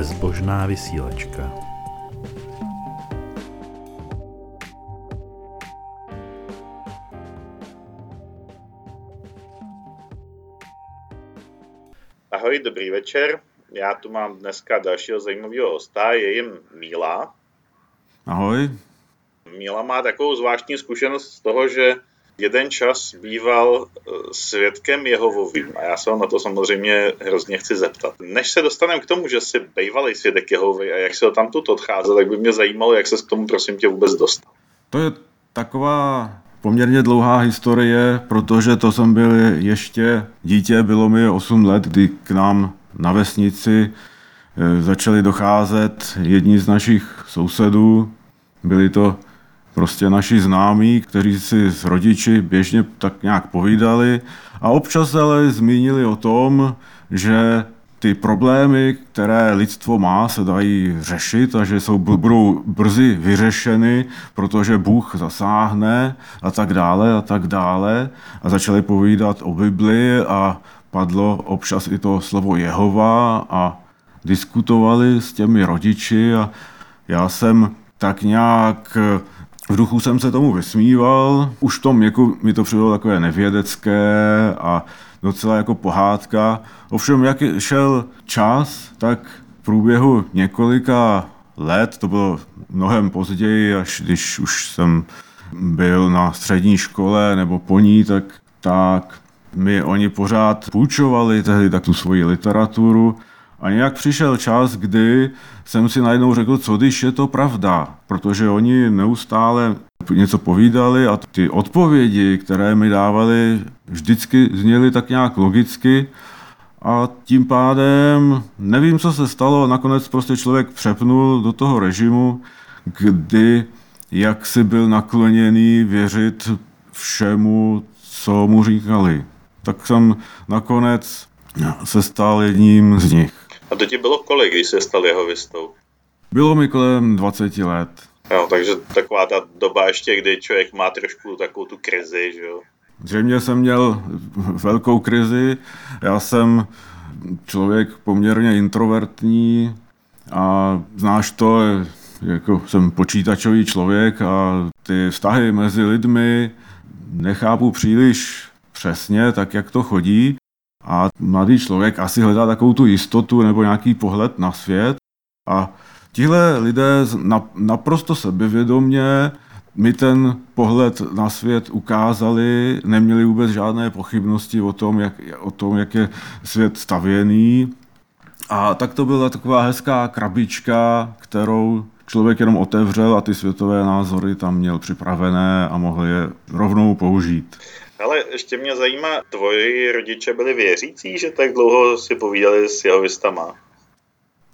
Bezbožná vysílačka. Ahoj, dobrý večer. Já tu mám dneska dalšího zajímavého hosta, je jim Míla. Ahoj. Míla má takovou zvláštní zkušenost z toho, že jeden čas býval eh, svědkem Jehovovým a já se na to samozřejmě hrozně chci zeptat. Než se dostaneme k tomu, že jsi bývalý svědek Jehovy a jak se ho tam tu odcházel, tak by mě zajímalo, jak se k tomu prosím tě vůbec dostal. To je taková poměrně dlouhá historie, protože to jsem byl ještě dítě, bylo mi 8 let, kdy k nám na vesnici eh, začali docházet jedni z našich sousedů. Byli to prostě naši známí, kteří si s rodiči běžně tak nějak povídali a občas ale zmínili o tom, že ty problémy, které lidstvo má, se dají řešit a že jsou, budou brzy vyřešeny, protože Bůh zasáhne a tak dále a tak dále. A začali povídat o Bibli a padlo občas i to slovo Jehova a diskutovali s těmi rodiči a já jsem tak nějak v duchu jsem se tomu vysmíval, už v tom věku mi to přišlo takové nevědecké a docela jako pohádka. Ovšem, jak šel čas, tak v průběhu několika let, to bylo mnohem později, až když už jsem byl na střední škole nebo po ní, tak, tak mi oni pořád půjčovali tehdy tak tu svoji literaturu a nějak přišel čas, kdy jsem si najednou řekl, co když je to pravda, protože oni neustále něco povídali a ty odpovědi, které mi dávali, vždycky zněly tak nějak logicky a tím pádem nevím, co se stalo, nakonec prostě člověk přepnul do toho režimu, kdy jak si byl nakloněný věřit všemu, co mu říkali. Tak jsem nakonec se stal jedním z nich. A to ti bylo kolik, když se stal jeho vystou? Bylo mi kolem 20 let. Jo, takže taková ta doba ještě, kdy člověk má trošku takovou tu krizi, že jo? Zřejmě jsem měl velkou krizi. Já jsem člověk poměrně introvertní a znáš to, jako jsem počítačový člověk a ty vztahy mezi lidmi nechápu příliš přesně, tak jak to chodí. A mladý člověk asi hledá takovou tu jistotu nebo nějaký pohled na svět. A tihle lidé naprosto sebevědomně mi ten pohled na svět ukázali, neměli vůbec žádné pochybnosti o tom, jak, o tom, jak je svět stavěný. A tak to byla taková hezká krabička, kterou člověk jenom otevřel a ty světové názory tam měl připravené a mohl je rovnou použít. Ale ještě mě zajímá, tvoji rodiče byli věřící, že tak dlouho si povídali s jeho vystama?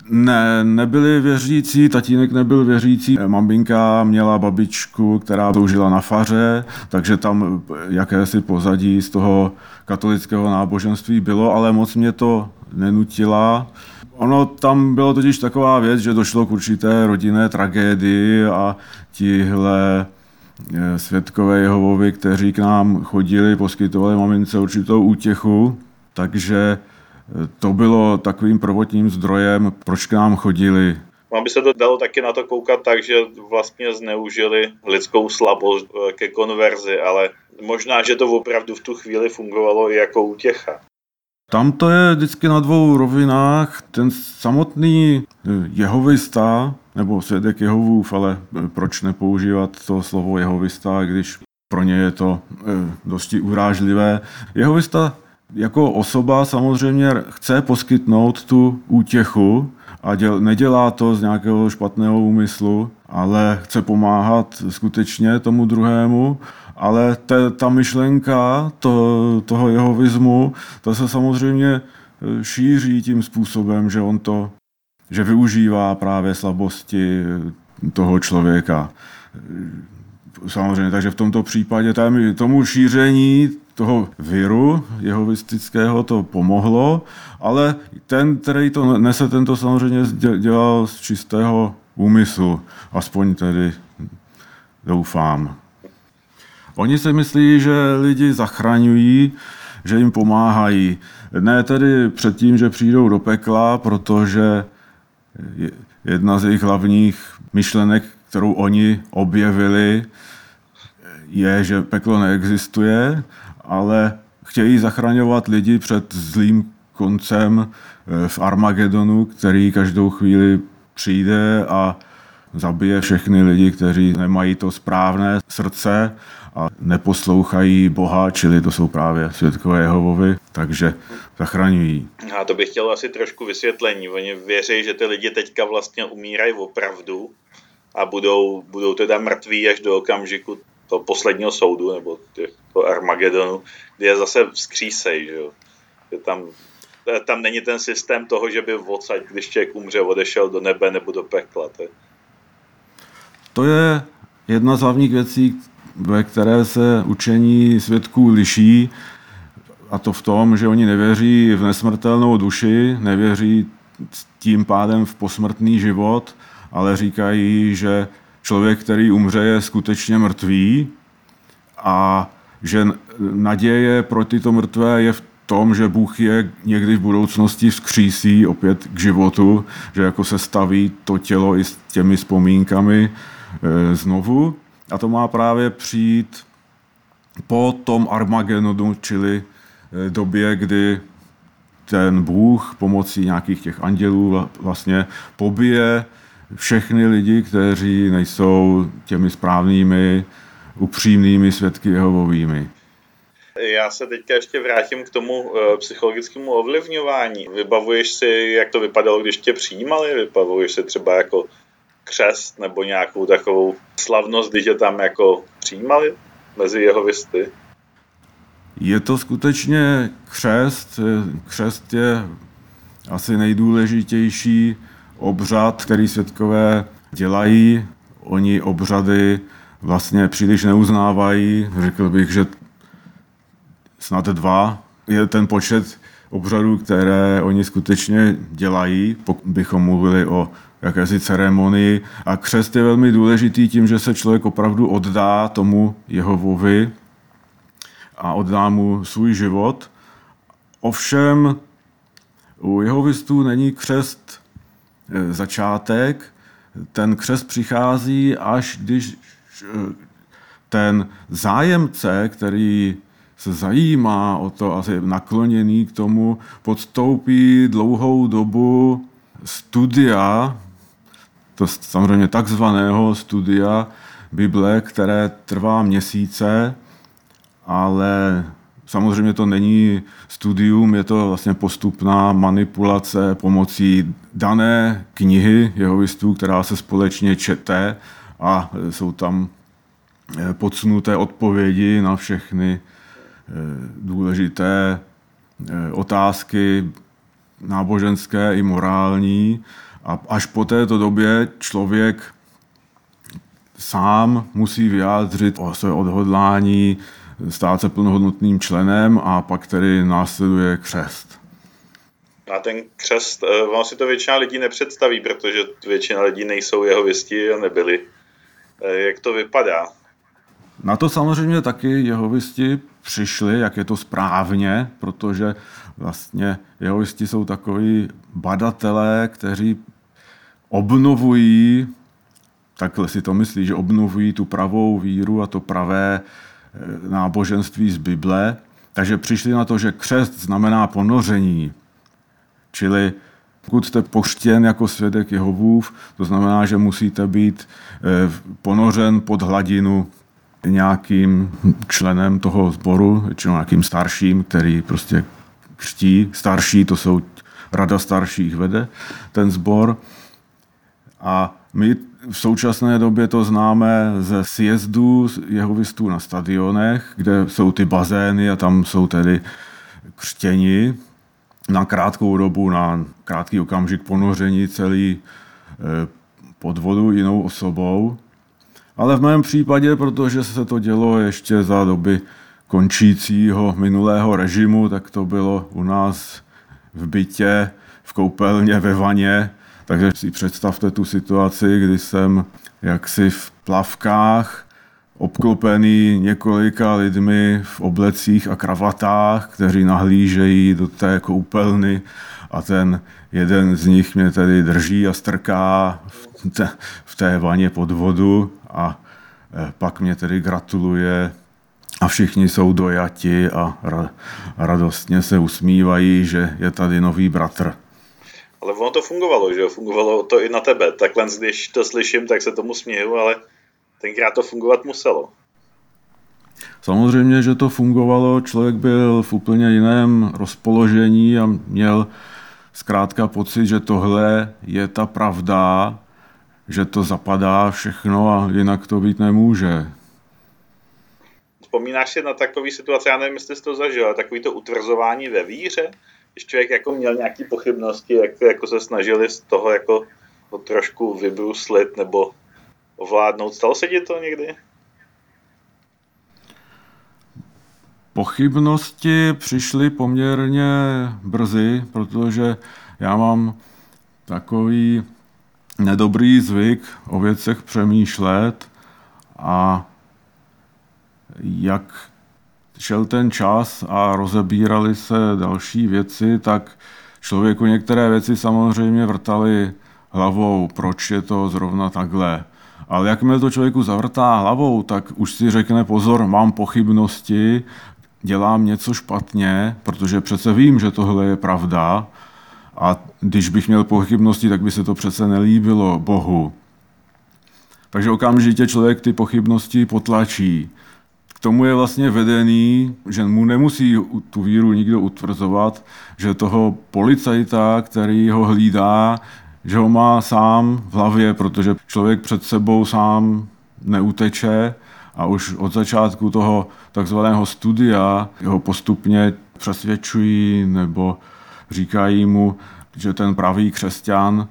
Ne, nebyli věřící, tatínek nebyl věřící, maminka měla babičku, která toužila na faře, takže tam jakési pozadí z toho katolického náboženství bylo, ale moc mě to nenutila. Ono tam bylo totiž taková věc, že došlo k určité rodinné tragédii a tihle světkové Jehovovi, kteří k nám chodili, poskytovali mamince určitou útěchu, takže eh, to bylo takovým prvotním zdrojem, proč k nám chodili. Mám by se to dalo taky na to koukat tak, že vlastně zneužili lidskou slabost eh, ke konverzi, ale možná, že to opravdu v tu chvíli fungovalo i jako útěcha. Tam to je vždycky na dvou rovinách. Ten samotný jehovista, nebo svědek Jehovův, ale e, proč nepoužívat to slovo Jehovista, když pro ně je to e, dosti urážlivé. Jehovista jako osoba samozřejmě chce poskytnout tu útěchu a děl, nedělá to z nějakého špatného úmyslu, ale chce pomáhat skutečně tomu druhému, ale te, ta myšlenka to, toho jehovismu, to se samozřejmě e, šíří tím způsobem, že on to že využívá právě slabosti toho člověka. Samozřejmě, takže v tomto případě tam, tomu šíření toho viru jehovistického to pomohlo, ale ten, který to nese, ten to samozřejmě dělal z čistého úmyslu, aspoň tedy doufám. Oni si myslí, že lidi zachraňují, že jim pomáhají. Ne tedy předtím, že přijdou do pekla, protože jedna z jejich hlavních myšlenek, kterou oni objevili, je, že peklo neexistuje, ale chtějí zachraňovat lidi před zlým koncem eh, v Armagedonu, který každou chvíli přijde a zabije všechny lidi, kteří nemají to správné srdce a neposlouchají Boha, čili to jsou právě světkové Jehovovi, takže zachraňují. A to bych chtěl asi trošku vysvětlení. Oni věří, že ty lidi teďka vlastně umírají opravdu a budou, budou teda mrtví až do okamžiku toho posledního soudu, nebo toho Armagedonu, kdy je zase vzkřísej, že jo. Že tam, tam není ten systém toho, že by odsaď, když člověk umře, odešel do nebe nebo do pekla. To je, to je jedna z hlavních věcí, ve které se učení svědků liší, a to v tom, že oni nevěří v nesmrtelnou duši, nevěří tím pádem v posmrtný život, ale říkají, že člověk, který umře, je skutečně mrtvý a že naděje pro tyto mrtvé je v tom, že Bůh je někdy v budoucnosti vzkřísí opět k životu, že jako se staví to tělo i s těmi vzpomínkami znovu. A to má právě přijít po tom Armagedonu, čili e, době, kdy ten Bůh pomocí nějakých těch andělů vlastně pobije všechny lidi, kteří nejsou těmi správnými, upřímnými svědky Jehovovými. Já se teďka ještě vrátím k tomu e, psychologickému ovlivňování. Vybavuješ si, jak to vypadalo, když tě přijímali? Vybavuješ si třeba jako křest nebo nějakou takovou slavnost, když tě tam jako přijímali mezi jeho visty? Je to skutečně křest. Křest je asi nejdůležitější obřad, který světkové dělají. Oni obřady vlastně příliš neuznávají. Řekl bych, že snad dva je ten počet obřadů, které oni skutečně dělají, pokud bychom mluvili o jakési ceremonii. A křest je velmi důležitý tím, že se člověk opravdu oddá tomu Jehovovi a oddá mu svůj život. Ovšem u jehovistů není křest e, začátek, ten křest přichází až když e, ten zájemce, který se zajímá o to a je nakloněný k tomu, podstoupí dlouhou dobu studia to samozřejmě takzvaného studia Bible, které trvá měsíce, ale samozřejmě to není studium, je to vlastně postupná manipulace pomocí dané knihy jehovistů, která se společně čete a jsou tam eh, podsunuté odpovědi na všechny eh, důležité eh, otázky náboženské i morální a až po této době člověk sám musí vyjádřit o své odhodlání stát se plnohodnotným členem a pak tedy následuje křest. A ten křest, vám eh, si to většina lidí nepředstaví, protože většina lidí nejsou jeho věsti a nebyli. Eh, jak to vypadá? Na to samozřejmě taky jeho věsti přišli, jak je to správně, protože vlastně jeho věsti jsou takový badatelé, kteří obnovují, takhle si to myslí, že obnovují tu pravou víru a to pravé eh, náboženství z Bible. Takže přišli na to, že křest znamená ponoření. Čili pokud jste poštěn jako svědek Jehovův, to znamená, že musíte být eh, ponořen pod hladinu nějakým členem toho sboru, či nějakým starším, který prostě křtí. Starší, to jsou rada starších vede ten sbor. A my v současné době to známe ze sjezdů jehovistů na stadionech, kde jsou ty bazény a tam jsou tedy křtěni na krátkou dobu, na krátký okamžik ponoření celý eh, pod vodu jinou osobou. Ale v mém případě, protože se to dělo ještě za doby končícího minulého režimu, tak to bylo u nás v bytě, v koupelně, ve vaně, takže si představte tu situaci, kdy jsem jaksi v plavkách obklopený několika lidmi v oblecích a kravatách, kteří nahlížejí do té koupelny a ten jeden z nich mě tedy drží a strká v té, v té vaně pod vodu a e, pak mě tedy gratuluje a všichni jsou dojati a radostně se usmívají, že je tady nový bratr. Ale ono to fungovalo, že jo? Fungovalo to i na tebe. Takhle, když to slyším, tak se tomu směju, ale tenkrát to fungovat muselo. Samozřejmě, že to fungovalo, člověk byl v úplně jiném rozpoložení a měl zkrátka pocit, že tohle je ta pravda, že to zapadá všechno a jinak to být nemůže. Vzpomínáš si na takový situace, já nevím, jestli jsi to zažil, ale takový to utvrzování ve víře, když člověk jako měl nějaké pochybnosti, jak jako se snažili z toho jako ho trošku vybruslit nebo ovládnout. Stalo se ti to někdy? Pochybnosti přišly poměrně brzy, protože já mám takový nedobrý zvyk o věcech přemýšlet a jak šel ten čas a rozebírali se další věci, tak člověku některé věci samozřejmě vrtaly hlavou, proč je to zrovna takhle. Ale jakmile to člověku zavrtá hlavou, tak už si řekne pozor, mám pochybnosti, dělám něco špatně, protože přece vím, že tohle je pravda a když bych měl pochybnosti, tak by se to přece nelíbilo Bohu. Takže okamžitě člověk ty pochybnosti potlačí. K tomu je vlastně vedený, že mu nemusí tu víru nikdo utvrzovat, že toho policajta, který ho hlídá, že ho má sám v hlavě, protože člověk před sebou sám neuteče a už od začátku toho takzvaného studia ho postupně přesvědčují nebo říkají mu, že ten pravý křesťan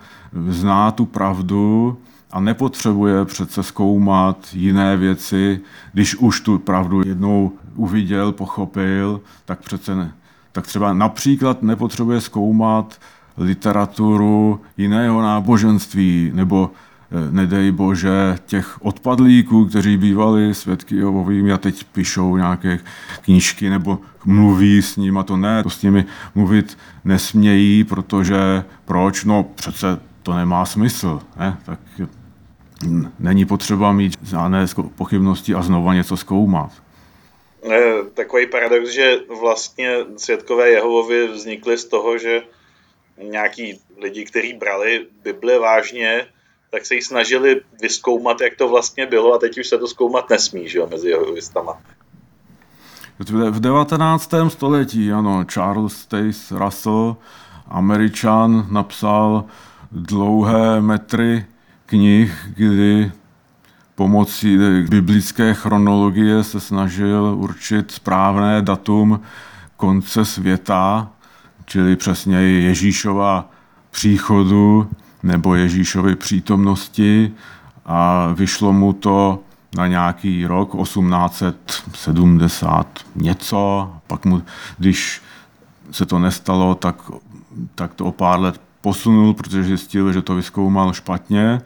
zná tu pravdu a nepotřebuje přece zkoumat jiné věci, když už tu pravdu jednou uviděl, pochopil, tak přece ne. Tak třeba například nepotřebuje zkoumat literaturu jiného náboženství nebo eh, nedej bože, těch odpadlíků, kteří bývali svědky Jehovovými a teď píšou nějaké knížky nebo mluví s ním a to ne, to s nimi mluvit nesmějí, protože proč? No přece to nemá smysl. Ne? Tak není potřeba mít žádné pochybnosti a znova něco zkoumat. Takový paradox, že vlastně svědkové Jehovovi vznikly z toho, že nějaký lidi, kteří brali Bibli vážně, tak se jí snažili vyskoumat, jak to vlastně bylo a teď už se to zkoumat nesmí, že jo, mezi jehovistama. V 19. století, ano, Charles Stace Russell, američan, napsal dlouhé metry knih, kdy pomocí biblické chronologie se snažil určit správné datum konce světa, čili přesně Ježíšova příchodu nebo Ježíšovy přítomnosti. A vyšlo mu to na nějaký rok 1870 něco, pak mu, když se to nestalo, tak, tak to o pár let posunul, protože zjistil, že to vyskoumal špatně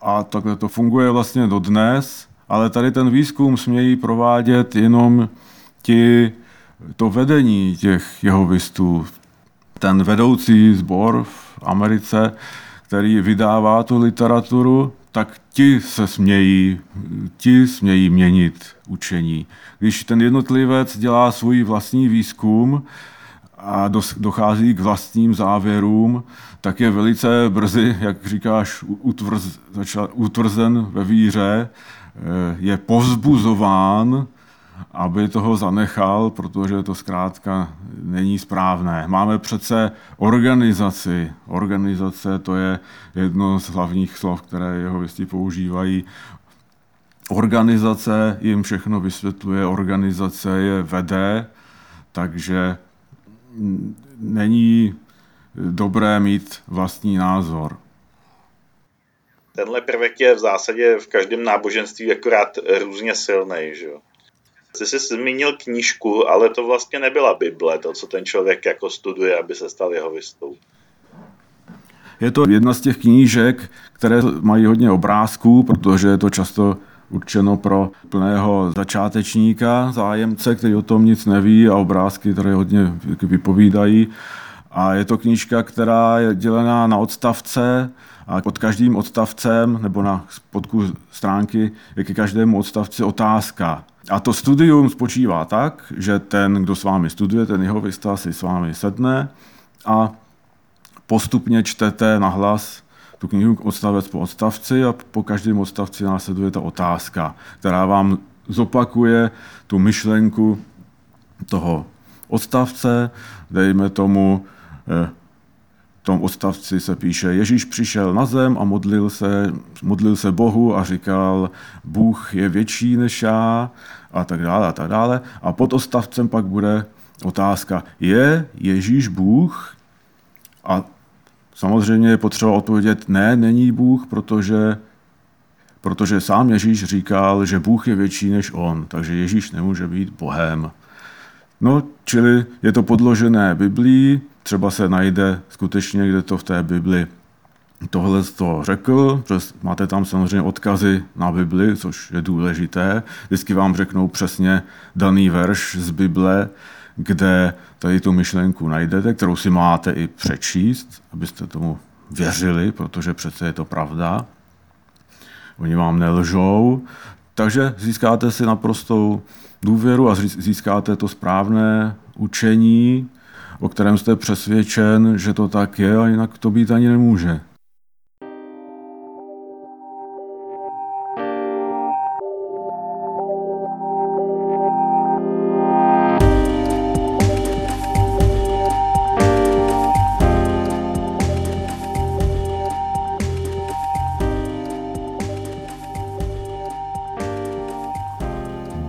a takhle to funguje vlastně do dnes, ale tady ten výzkum smějí provádět jenom ti to vedení těch jehovistů, ten vedoucí sbor v Americe, který vydává tu literaturu, tak ti se smějí, ti smějí měnit učení. Když ten jednotlivec dělá svůj vlastní výzkum a dochází k vlastním závěrům, tak je velice brzy, jak říkáš, utvrz, utvrzen ve víře, eh, je povzbuzován aby toho zanechal, protože to zkrátka není správné. Máme přece organizaci. Organizace to je jedno z hlavních slov, které jeho věsti používají. Organizace jim všechno vysvětluje, organizace je vede, takže není dobré mít vlastní názor. Tenhle prvek je v zásadě v každém náboženství akorát různě silný. Že? Ty jsi zmínil knížku, ale to vlastně nebyla Bible, to, co ten člověk jako studuje, aby se stal jeho vystou. Je to jedna z těch knížek, které mají hodně obrázků, protože je to často určeno pro plného začátečníka, zájemce, který o tom nic neví a obrázky, které hodně vypovídají. A je to knížka, která je dělená na odstavce a pod každým odstavcem nebo na spodku stránky je ke každému odstavci otázka. A to studium spočívá tak, že ten, kdo s vámi studuje, ten jeho vysta si s vámi sedne a postupně čtete na hlas tu knihu odstavec po odstavci a po každém odstavci následuje ta otázka, která vám zopakuje tu myšlenku toho odstavce, dejme tomu, eh, v tom odstavci se píše, Ježíš přišel na zem a modlil se, modlil se Bohu a říkal, Bůh je větší než já a tak dále a tak dále. A pod odstavcem pak bude otázka, je Ježíš Bůh? A samozřejmě je potřeba odpovědět, ne, není Bůh, protože, protože sám Ježíš říkal, že Bůh je větší než on, takže Ježíš nemůže být Bohem. No, čili je to podložené Biblí, třeba se najde skutečně, kde to v té Bibli tohle to řekl, protože máte tam samozřejmě odkazy na Bibli, což je důležité. Vždycky vám řeknou přesně daný verš z Bible, kde tady tu myšlenku najdete, kterou si máte i přečíst, abyste tomu věřili, protože přece je to pravda. Oni vám nelžou. Takže získáte si naprostou důvěru a získáte to správné učení, o kterém jste přesvědčen, že to tak je a jinak to být ani nemůže.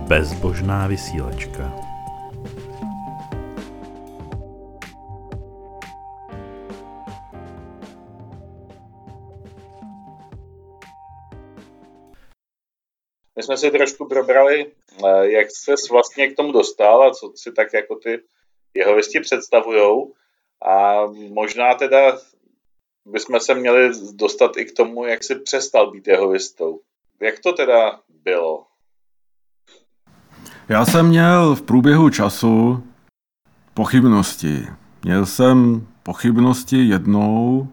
Bezbožná vysílačka. My jsme si trošku probrali, eh, jak se vlastně k tomu dostal a co si tak jako ty jeho věsti představujou. A možná teda bychom se měli dostat i k tomu, jak si přestal být jeho věstou. Jak to teda bylo? Já jsem měl v průběhu času pochybnosti. Měl jsem pochybnosti jednou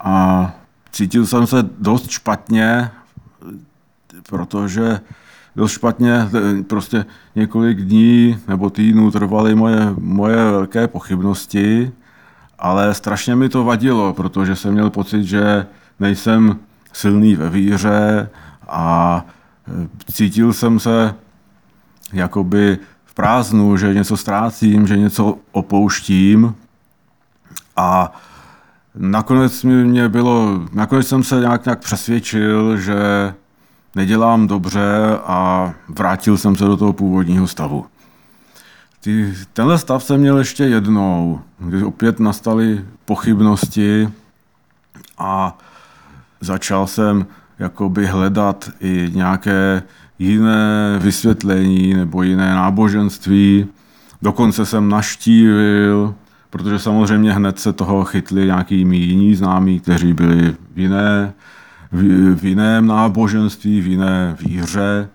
a cítil jsem se dost špatně, protože dost špatně prostě několik dní nebo týdnů trvaly moje, moje velké pochybnosti, ale strašně mi to vadilo, protože jsem měl pocit, že nejsem silný ve víře a cítil jsem se jakoby v prázdnu, že něco ztrácím, že něco opouštím a nakonec mě bylo, nakonec jsem se nějak, nějak přesvědčil, že nedělám dobře a vrátil jsem se do toho původního stavu. Ty, tenhle stav jsem měl ještě jednou, kdy opět nastaly pochybnosti a začal jsem jakoby hledat i nějaké jiné vysvětlení nebo jiné náboženství. Dokonce jsem naštívil, protože samozřejmě hned se toho chytli nějaký jiní známí, kteří byli v, jiné, v, v jiném náboženství, v jiné víře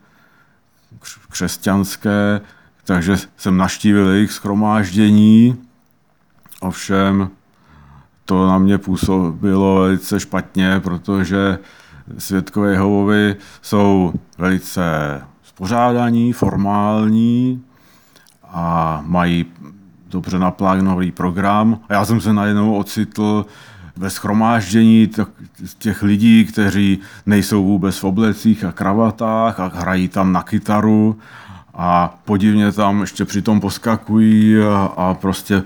křesťanské, takže jsem naštívil jejich schromáždění. Ovšem to na mě působilo velice špatně, protože světkové Jehovovi jsou velice spořádaní, formální a mají dobře naplánovaný program. A já jsem se najednou ocitl ve schromáždění těch lidí, kteří nejsou vůbec v oblecích a kravatách a hrají tam na kytaru a podivně tam ještě přitom poskakují a, a prostě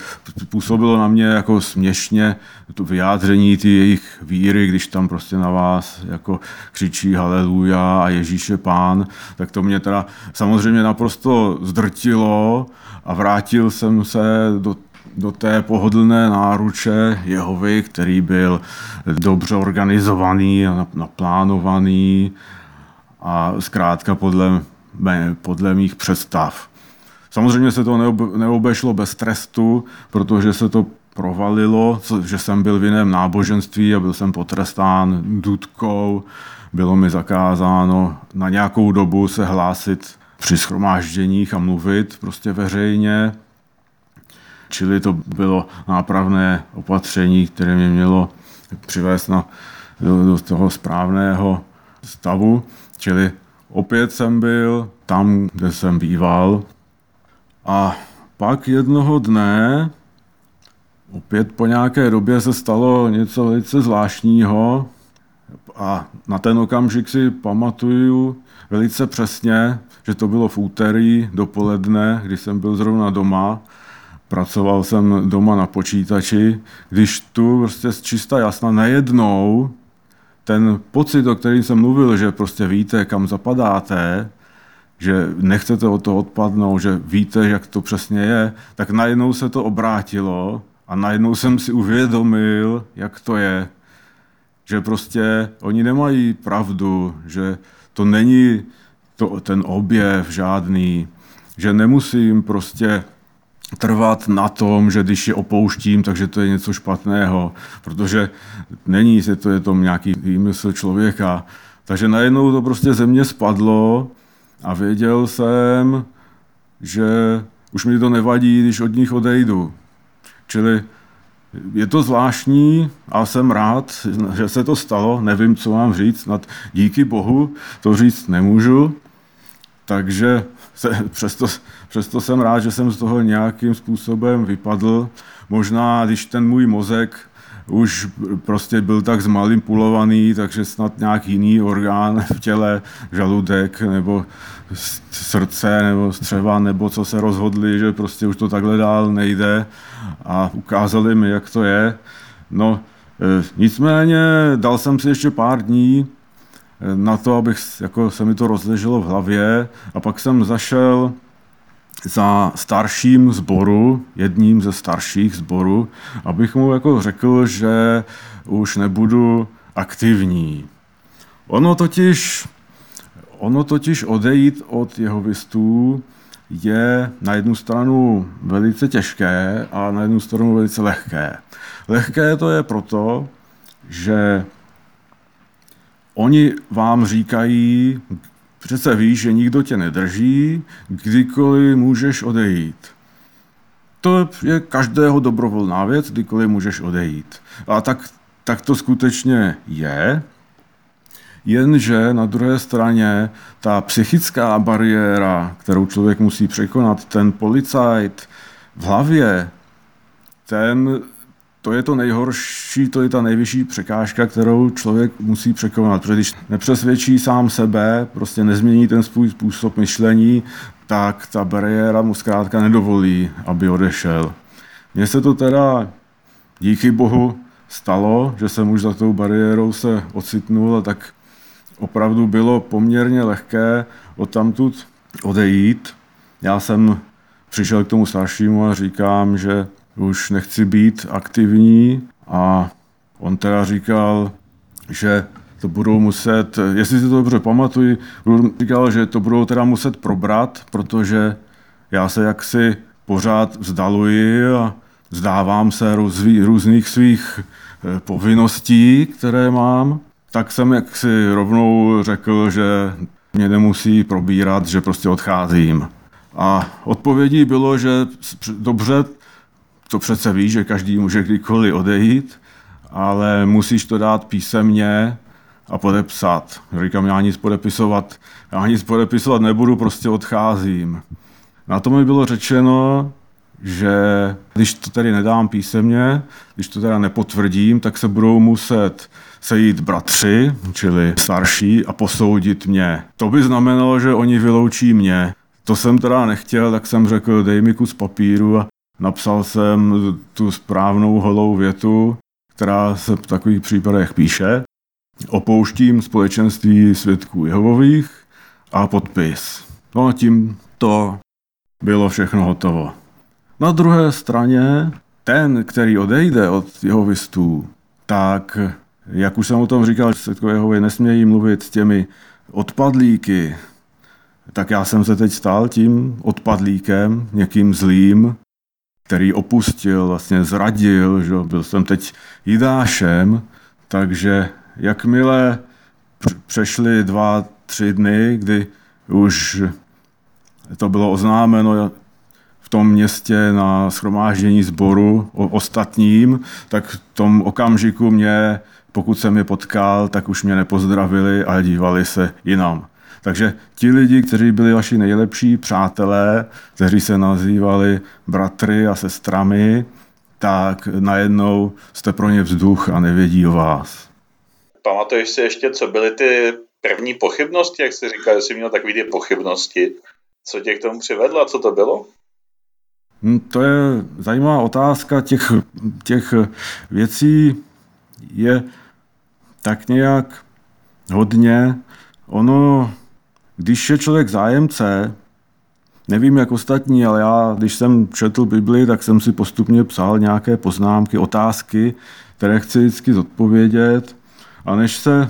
působilo na mě jako směšně to vyjádření ty jejich víry, když tam prostě na vás jako křičí haleluja a Ježíš je pán, tak to mě teda samozřejmě naprosto zdrtilo a vrátil jsem se do do té pohodlné náruče Jehovy, který byl dobře organizovaný a naplánovaný. A zkrátka podle podle mých představ. Samozřejmě se to neobešlo bez trestu, protože se to provalilo, že jsem byl v jiném náboženství a byl jsem potrestán dudkou. Bylo mi zakázáno na nějakou dobu se hlásit při schromážděních a mluvit prostě veřejně. Čili to bylo nápravné opatření, které mě mělo přivést na, do, do toho správného stavu. Čili opět jsem byl tam, kde jsem býval. A pak jednoho dne, opět po nějaké době se stalo něco velice zvláštního a na ten okamžik si pamatuju velice přesně, že to bylo v úterý dopoledne, kdy jsem byl zrovna doma. Pracoval jsem doma na počítači, když tu prostě z čista jasna najednou ten pocit, o kterém jsem mluvil, že prostě víte, kam zapadáte, že nechcete od toho odpadnout, že víte, jak to přesně je, tak najednou se to obrátilo a najednou jsem si uvědomil, jak to je. Že prostě oni nemají pravdu, že to není to, ten objev žádný, že nemusím prostě trvat na tom, že když je opouštím, takže to je něco špatného, protože není, že to je to nějaký výmysl člověka. Takže najednou to prostě ze mě spadlo a věděl jsem, že už mi to nevadí, když od nich odejdu. Čili je to zvláštní a jsem rád, že se to stalo. Nevím, co mám říct, snad díky Bohu to říct nemůžu. Takže se, přesto, přesto jsem rád, že jsem z toho nějakým způsobem vypadl. Možná, když ten můj mozek už prostě byl tak zmanipulovaný, takže snad nějak jiný orgán v těle, žaludek nebo srdce nebo střeva, nebo co se rozhodli, že prostě už to takhle dál nejde a ukázali mi, jak to je. No, e, nicméně dal jsem si ještě pár dní na to, abych jako se mi to rozleželo v hlavě a pak jsem zašel za starším zboru, jedním ze starších zborů, abych mu jako řekl, že už nebudu aktivní. Ono totiž, ono totiž odejít od jehovistů je na jednu stranu velice těžké a na jednu stranu velice lehké. Lehké to je proto, že oni vám říkají, Přece víš, že nikdo tě nedrží, kdykoliv můžeš odejít. To je každého dobrovolná věc, kdykoliv můžeš odejít. A tak, tak to skutečně je, jenže na druhé straně ta psychická bariéra, kterou člověk musí překonat, ten policajt v hlavě, ten to je to nejhorší, to je ta nejvyšší překážka, kterou člověk musí překonat. Protože když nepřesvědčí sám sebe, prostě nezmění ten svůj způsob myšlení, tak ta bariéra mu zkrátka nedovolí, aby odešel. Mně se to teda díky bohu stalo, že jsem už za tou bariérou se ocitnul a tak opravdu bylo poměrně lehké odtamtud odejít. Já jsem přišel k tomu staršímu a říkám, že už nechci být aktivní a on teda říkal, že to budou muset, jestli si to dobře pamatuju, říkal, že to budou teda muset probrat, protože já se jaksi pořád vzdaluji a vzdávám se růzví, různých svých eh, povinností, které mám, tak jsem jaksi rovnou řekl, že mě nemusí probírat, že prostě odcházím. A odpovědí bylo, že dobře, to přece víš, že každý může kdykoliv odejít, ale musíš to dát písemně a podepsat. Říkám, já nic podepisovat, já nic podepisovat nebudu, prostě odcházím. Na to mi bylo řečeno, že když to tedy nedám písemně, když to teda nepotvrdím, tak se budou muset sejít bratři, čili starší, a posoudit mě. To by znamenalo, že oni vyloučí mě. To jsem teda nechtěl, tak jsem řekl, dej mi kus papíru a Napsal jsem tu správnou holou větu, která se v takových případech píše. Opouštím společenství svědků Jehovových a podpis. No a tím to bylo všechno hotovo. Na druhé straně ten, který odejde od jehovistů, tak, jak už jsem o tom říkal, svědkové Jehovy nesmějí mluvit s těmi odpadlíky, tak já jsem se teď stal tím odpadlíkem, někým zlým, který opustil, vlastně zradil, že byl jsem teď Jidášem, takže jakmile přešly dva, tři dny, kdy už to bylo oznámeno v tom městě na schromáždění sboru ostatním, tak v tom okamžiku mě, pokud jsem je potkal, tak už mě nepozdravili a dívali se jinam. Takže ti lidi, kteří byli vaši nejlepší přátelé, kteří se nazývali bratry a sestrami, tak najednou jste pro ně vzduch a nevědí o vás. Pamatuješ si ještě, co byly ty první pochybnosti, jak jsi říkal, že jsi měl takové ty pochybnosti. Co tě k tomu přivedlo a co to bylo? Hm, to je zajímavá otázka. Těch, těch věcí je tak nějak hodně. Ono, když je člověk zájemce, nevím jak ostatní, ale já, když jsem četl Bibli, tak jsem si postupně psal nějaké poznámky, otázky, které chci vždycky zodpovědět. A než se,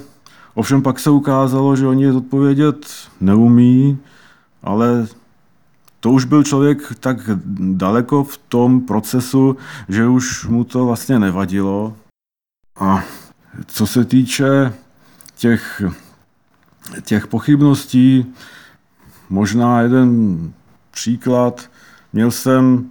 ovšem pak se ukázalo, že oni je zodpovědět neumí, ale to už byl člověk tak daleko v tom procesu, že už mu to vlastně nevadilo. A co se týče těch, těch pochybností, možná jeden příklad. Měl jsem,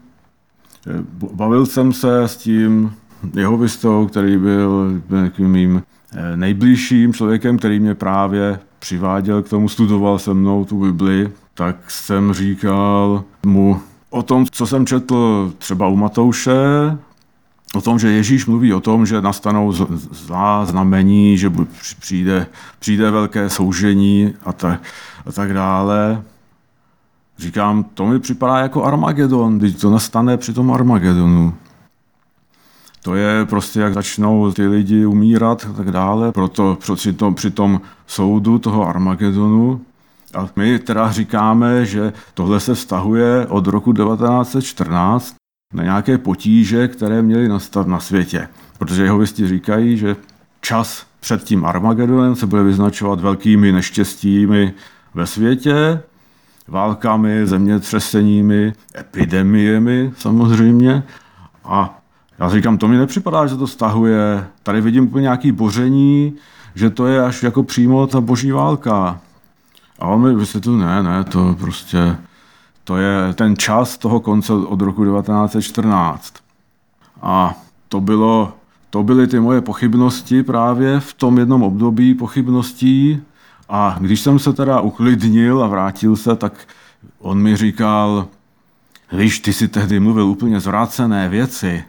bavil jsem se s tím jehovistou, který byl mým eh, nejbližším člověkem, který mě právě přiváděl k tomu, studoval se mnou tu Bibli, tak jsem říkal mu o tom, co jsem četl třeba u Matouše, o tom, že Ježíš mluví o tom, že nastanou zlá znamení, že přijde, přijde velké soužení a, tak, a tak dále. Říkám, to mi připadá jako Armagedon, když to nastane při tom Armagedonu. To je prostě, jak začnou ty lidi umírat a tak dále, proto při tom, při tom soudu toho Armagedonu. A my teda říkáme, že tohle se vztahuje od roku 1914 na nějaké potíže, které měly nastat na světě. Protože jeho věsti říkají, že čas před tím Armagedonem se bude vyznačovat velkými neštěstími ve světě, válkami, zemětřeseními, epidemiemi samozřejmě. A já říkám, to mi nepřipadá, že to stahuje. Tady vidím úplně nějaký boření, že to je až jako přímo ta boží válka. A on mi vysvětlil, ne, ne, to prostě, to je ten čas toho konce od roku 1914. A to bylo, to byly ty moje pochybnosti právě v tom jednom období pochybností, a když jsem se teda uklidnil a vrátil se, tak on mi říkal, víš, ty si tehdy mluvil úplně zvrácené věci.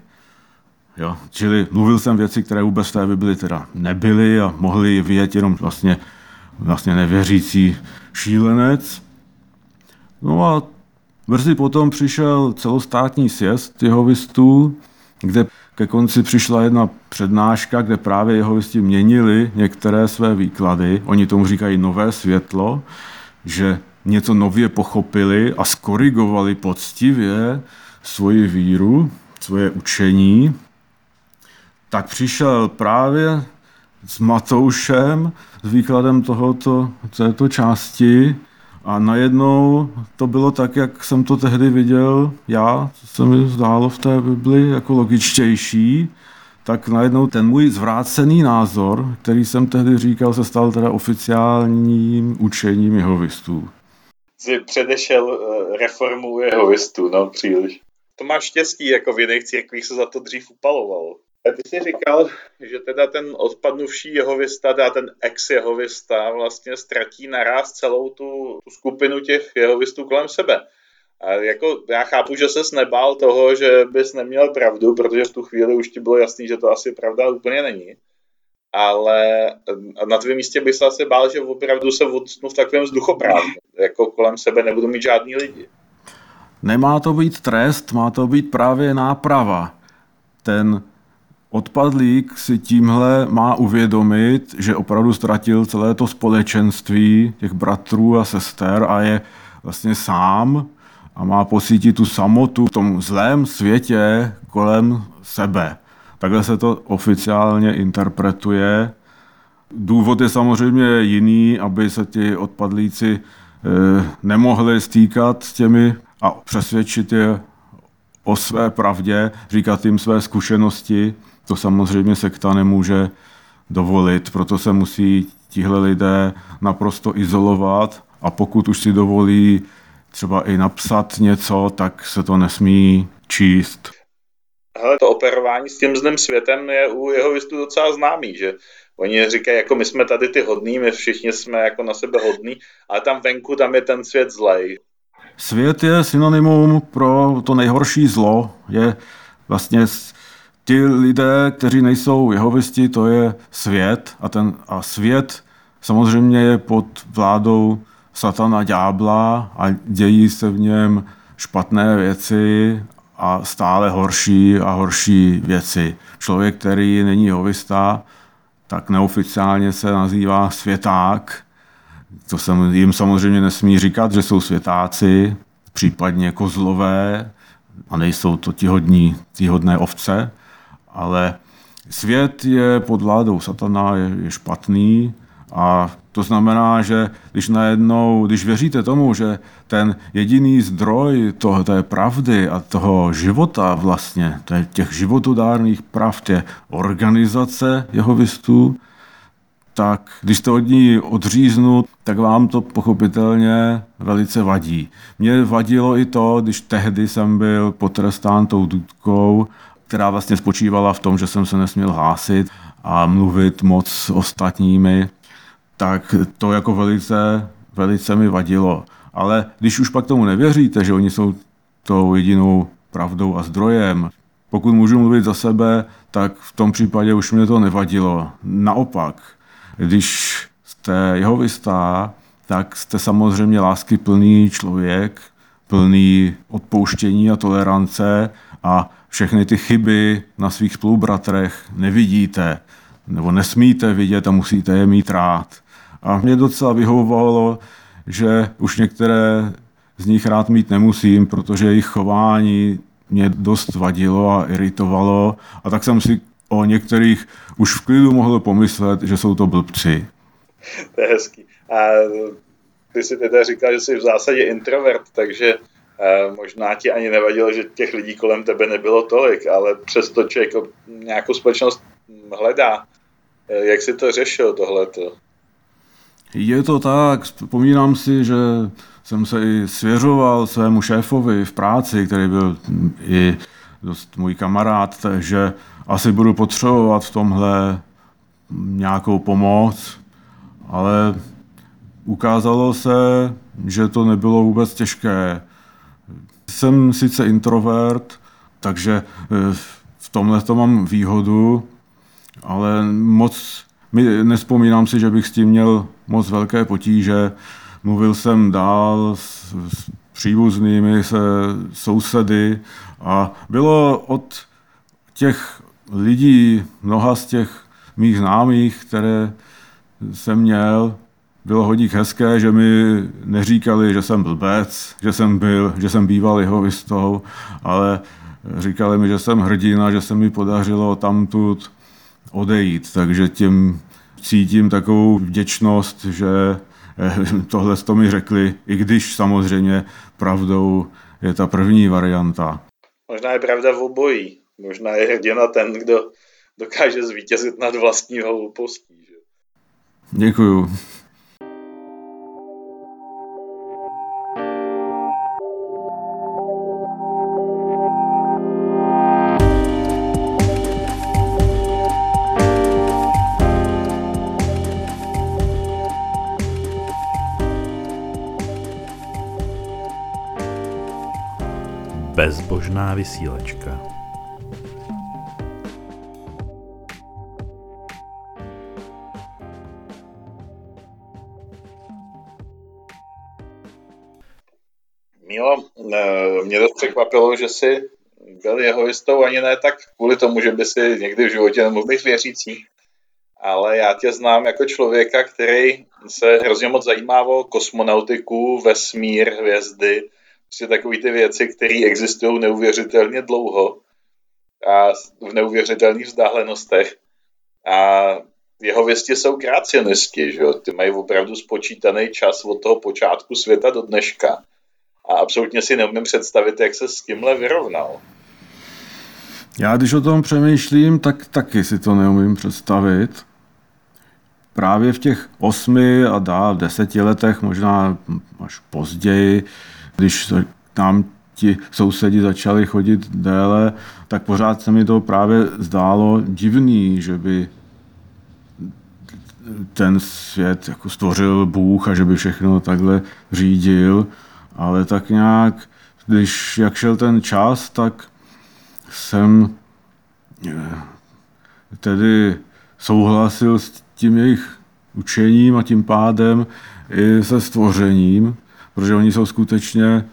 Jo, čili mluvil jsem věci, které vůbec té Bibli teda nebyly a mohli vědět jenom vlastně, vlastně nevěřící šílenec. No a brzy potom přišel celostátní sjezd jehovistů, kde ke konci přišla jedna přednáška, kde právě jeho jehovisti měnili některé své výklady. Oni tomu říkají nové světlo, že něco nově pochopili a skorigovali poctivě svoji víru, svoje učení. Tak přišel právě s Matoušem, s výkladem tohoto, této části a najednou to bylo tak, jak jsem to tehdy viděl já, co se mi zdálo v té Bibli jako logičtější, tak najednou ten můj zvrácený názor, který jsem tehdy říkal, se stal teda oficiálním učením jehovistů. Jsi předešel eh, reformu jehovistů, no příliš. To máš štěstí, jako v jiných církvích se za to dřív upaloval. Ty jsi říkal, že teda ten odpadnuvší jehovista, teda ten ex-jehovista vlastně ztratí naraz celou tu, tu skupinu těch jehovistů kolem sebe. A jako já chápu, že ses nebál toho, že bys neměl pravdu, protože v tu chvíli už ti bylo jasný, že to asi pravda úplně není. Ale na tvém místě bych se asi bál, že opravdu se odstnu v takovém vzduchoprázdnu. Jako kolem sebe nebudu mít žádný lidi. Nemá to být trest, má to být právě náprava. Ten Odpadlík si tímhle má uvědomit, že opravdu ztratil celé to společenství těch bratrů a sester a je vlastně sám a má pocítit tu samotu v tom zlém světě kolem sebe. Takhle se to oficiálně interpretuje. Důvod je samozřejmě jiný, aby se ti odpadlíci eh, nemohli stýkat s těmi a přesvědčit je o své pravdě, říkat jim své zkušenosti, to samozřejmě sekta nemůže dovolit, proto se musí tihle lidé naprosto izolovat a pokud už si dovolí třeba i napsat něco, tak se to nesmí číst. Hele, to operování s tím zným světem je u jeho vystů docela známý, že Oni říkají, jako my jsme tady ty hodní, my všichni jsme jako na sebe hodní, ale tam venku, tam je ten svět zlej. Svět je synonymum pro to nejhorší zlo. Je vlastně ti lidé, kteří nejsou jehovisti, to je svět a, ten, a svět samozřejmě je pod vládou satana ďábla a dějí se v něm špatné věci a stále horší a horší věci. Člověk, který není jehovista, tak neoficiálně se nazývá světák. To se jim samozřejmě nesmí říkat, že jsou světáci, případně kozlové, a nejsou to ti hodné ovce, ale svět je pod vládou satana, je, je špatný a to znamená, že když najednou, když věříte tomu, že ten jediný zdroj toho, té pravdy a toho života vlastně, těch životodárných pravd je organizace jehovistů, tak když to od ní odříznu, tak vám to pochopitelně velice vadí. Mně vadilo i to, když tehdy jsem byl potrestán tou dudkou, která vlastně spočívala v tom, že jsem se nesměl hlásit a mluvit moc s ostatními tak to jako velice, velice mi vadilo. Ale když už pak tomu nevěříte, že oni jsou tou jedinou pravdou a zdrojem, pokud můžu mluvit za sebe, tak v tom případě už mě to nevadilo. Naopak, když jste jehovistá, tak jste samozřejmě lásky plný člověk, plný odpouštění a tolerance a všechny ty chyby na svých spolubratrech nevidíte nebo nesmíte vidět a musíte je mít rád. A mě docela vyhovovalo, že už některé z nich rád mít nemusím, protože jejich chování mě dost vadilo a iritovalo a tak jsem si o některých už v klidu mohl pomyslet, že jsou to blbci. To je hezký. A ty si teda říkal, že jsi v zásadě introvert, takže možná ti ani nevadilo, že těch lidí kolem tebe nebylo tolik, ale přesto člověk nějakou společnost hledá. Eh, jak jsi to řešil tohleto? Je to tak, vzpomínám si, že jsem se i svěřoval svému šéfovi v práci, který byl i dost můj kamarád, takže asi budu potřebovat v tomhle nějakou pomoc, ale ukázalo se, že to nebylo vůbec těžké. Jsem sice introvert, takže eh, v tomhle to mám výhodu, ale moc my, nespomínám si, že bych s tím měl moc velké potíže. Mluvil jsem dál s, s příbuznými, se sousedy a bylo od těch lidí, mnoha z těch mých známých, které jsem měl, bylo hodík hezké, že mi neříkali, že jsem blbec, že jsem byl, že jsem býval jeho vistou, ale říkali mi, že jsem hrdina, že se mi podařilo tamtud odejít. Takže tím cítím takovou vděčnost, že eh, tohle to mi řekli, i když samozřejmě pravdou je ta první varianta. Možná je pravda v obojí. Možná je hrdina ten, kdo dokáže zvítězit nad vlastní hloupostí. Děkuju. Bezbožná vysílačka. Mílo, mě to překvapilo, že si byl jeho jistou ani ne tak kvůli tomu, že by si někdy v životě nemohl být věřící, ale já tě znám jako člověka, který se hrozně moc zajímá o kosmonautiku, vesmír, hvězdy, prostě takové ty věci, které existují neuvěřitelně dlouho a v neuvěřitelných vzdálenostech. A jeho věsti jsou kreacionisti, že jo? Ty mají opravdu spočítaný čas od toho počátku světa do dneška. A absolutně si neumím představit, jak se s tímhle vyrovnal. Já když o tom přemýšlím, tak taky si to neumím představit. Právě v těch osmi a dál deseti letech, možná až později, když tam ti sousedi začali chodit déle, tak pořád se mi to právě zdálo divný, že by ten svět jako stvořil Bůh a že by všechno takhle řídil, ale tak nějak, když jak šel ten čas, tak jsem eh, tedy souhlasil s tím jejich učením a tím pádem i se stvořením, protože oni jsou skutečně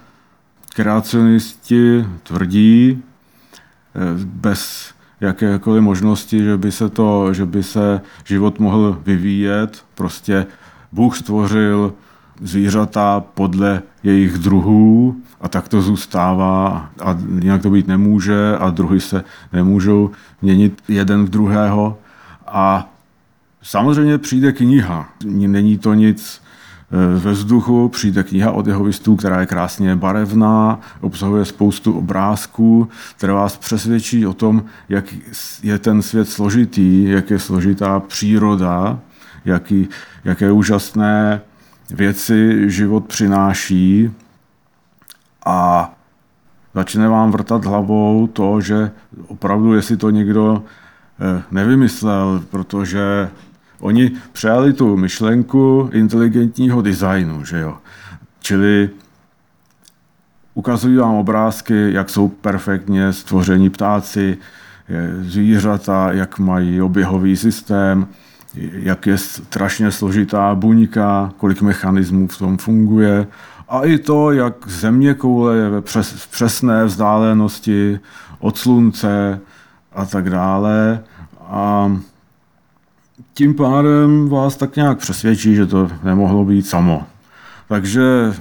kreacionisti tvrdí, eh, bez jakékoliv možnosti, že by se, to, že by se život mohl vyvíjet. Prostě Bůh stvořil zvířata podle jejich druhů a tak to zůstává a jinak to být nemůže a druhy se nemůžou měnit jeden v druhého. A samozřejmě přijde kniha. Není to nic ve vzduchu přijde kniha od jehovistů, která je krásně barevná, obsahuje spoustu obrázků, které vás přesvědčí o tom, jak je ten svět složitý, jak je složitá příroda, jaký, jaké úžasné věci život přináší. A začne vám vrtat hlavou to, že opravdu, jestli to někdo eh, nevymyslel, protože Oni přijali tu myšlenku inteligentního designu, že jo. Čili ukazují vám obrázky, jak jsou perfektně stvoření ptáci, zvířata, jak mají oběhový systém, jak je strašně složitá buňka, kolik mechanismů v tom funguje a i to, jak země koule je ve přes, přesné vzdálenosti od slunce a tak dále. A tím pádem vás tak nějak přesvědčí, že to nemohlo být samo. Takže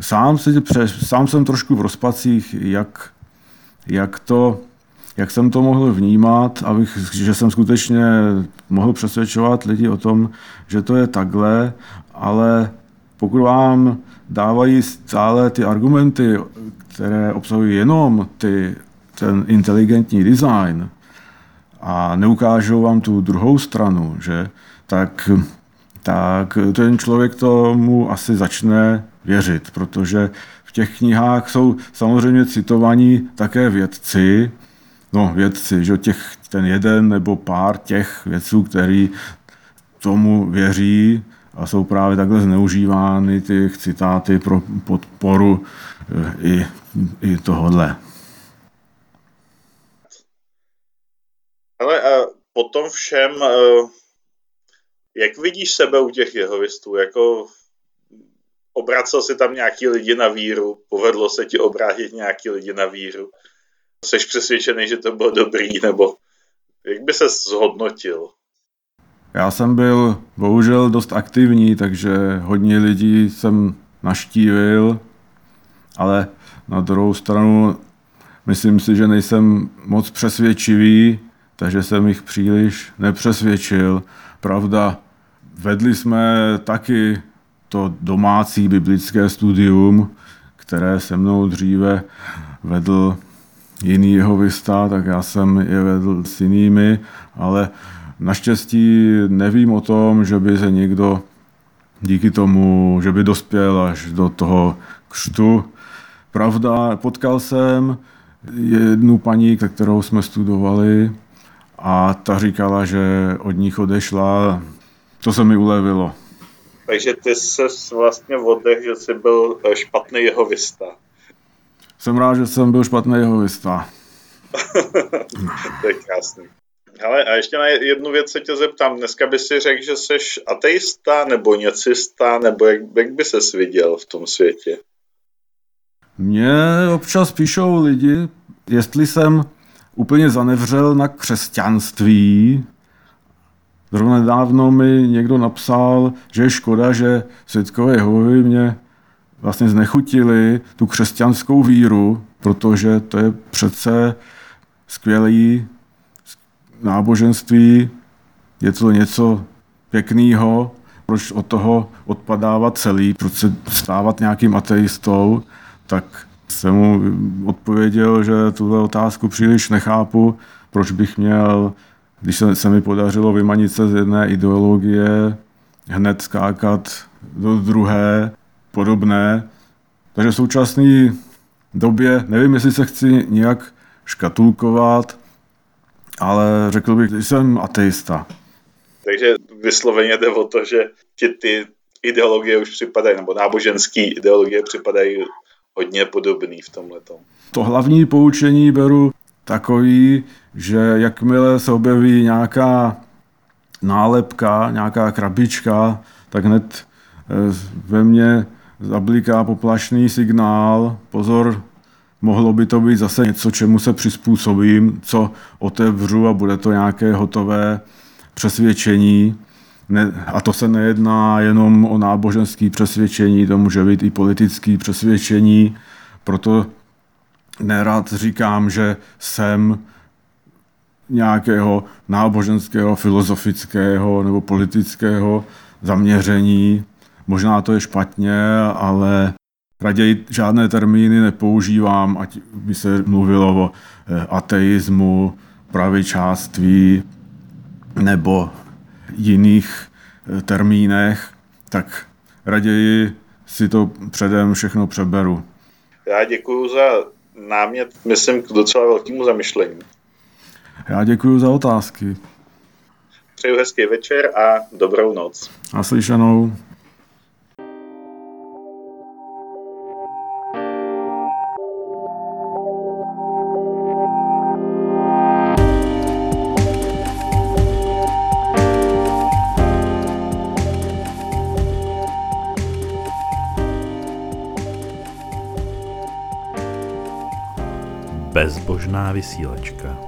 sám, si, sám jsem trošku v rozpacích, jak, jak, to, jak jsem to mohl vnímat, abych, že jsem skutečně mohl přesvědčovat lidi o tom, že to je takhle, ale pokud vám dávají stále ty argumenty, které obsahují jenom ty, ten inteligentní design, a neukážou vám tu druhou stranu, že, tak, tak ten člověk tomu asi začne věřit, protože v těch knihách jsou samozřejmě citovaní také vědci, no vědci, že těch, ten jeden nebo pár těch vědců, který tomu věří a jsou právě takhle zneužívány ty citáty pro podporu eh, i, i tohodle. Ale a potom všem, eh, jak vidíš sebe u těch jehovistů? Jako obracel si tam nějaký lidi na víru? Povedlo se ti obrátit nějaký lidi na víru? Jsi přesvědčený, že to bylo dobrý? Nebo jak by se zhodnotil? Já jsem byl bohužel dost aktivní, takže hodně lidí jsem naštívil, ale na druhou stranu myslím si, že nejsem moc přesvědčivý, takže jsem jich příliš nepřesvědčil. Pravda, vedli jsme taky to domácí biblické studium, které se mnou dříve vedl jiný jeho vysta, tak já jsem je vedl s jinými, ale naštěstí nevím o tom, že by se někdo díky tomu, že by dospěl až do toho křtu. Pravda, potkal jsem jednu paní, kterou jsme studovali, a ta říkala, že od nich odešla. To se mi ulevilo. Takže ty se vlastně oddech, že jsi byl eh, špatný jeho vista. Jsem rád, že jsem byl špatný jeho vista. to je krásný. Ale a ještě na jednu věc se tě zeptám. Dneska by si řekl, že jsi ateista nebo něcista, nebo jak, jak by ses viděl v tom světě? Mně občas píšou lidi, jestli jsem úplně zanevřel na křesťanství. Zrovna nedávno mi někdo napsal, že je škoda, že světkové Jehovy mě vlastně znechutili tu křesťanskou víru, protože to je přece skvělý náboženství, je to něco pěkného, proč od toho odpadávat celý, proč se stávat nějakým ateistou, tak jsem mu odpověděl, že tuhle otázku příliš nechápu, proč bych měl, když se, se mi podařilo vymanit se z jedné ideologie, hned skákat do druhé, podobné. Takže v současné době, nevím, jestli se chci nějak škatulkovat, ale řekl bych, že jsem ateista. Takže vysloveně jde o to, že ti ty ideologie už připadají, nebo náboženské ideologie připadají hodně podobný v tomhle. To hlavní poučení beru takový, že jakmile se objeví nějaká nálepka, nějaká krabička, tak hned eh, ve mně zabliká poplašný signál, pozor, mohlo by to být zase něco, čemu se přizpůsobím, co otevřu a bude to nějaké hotové přesvědčení. Ne, a to se nejedná jenom o náboženské přesvědčení, to může být i politické přesvědčení, proto nerad říkám, že jsem nějakého náboženského, filozofického nebo politického zaměření. Možná to je špatně, ale raději žádné termíny nepoužívám, ať by se mluvilo o eh, ateismu, pravičáství nebo jiných eh, termínech, tak raději si to předem všechno přeberu. Já děkuji za námět, myslím, k docela velkému zamyšlení. Já děkuji za otázky. Přeju hezký večer a dobrou noc. A slyšenou. Bezbožná vysílačka.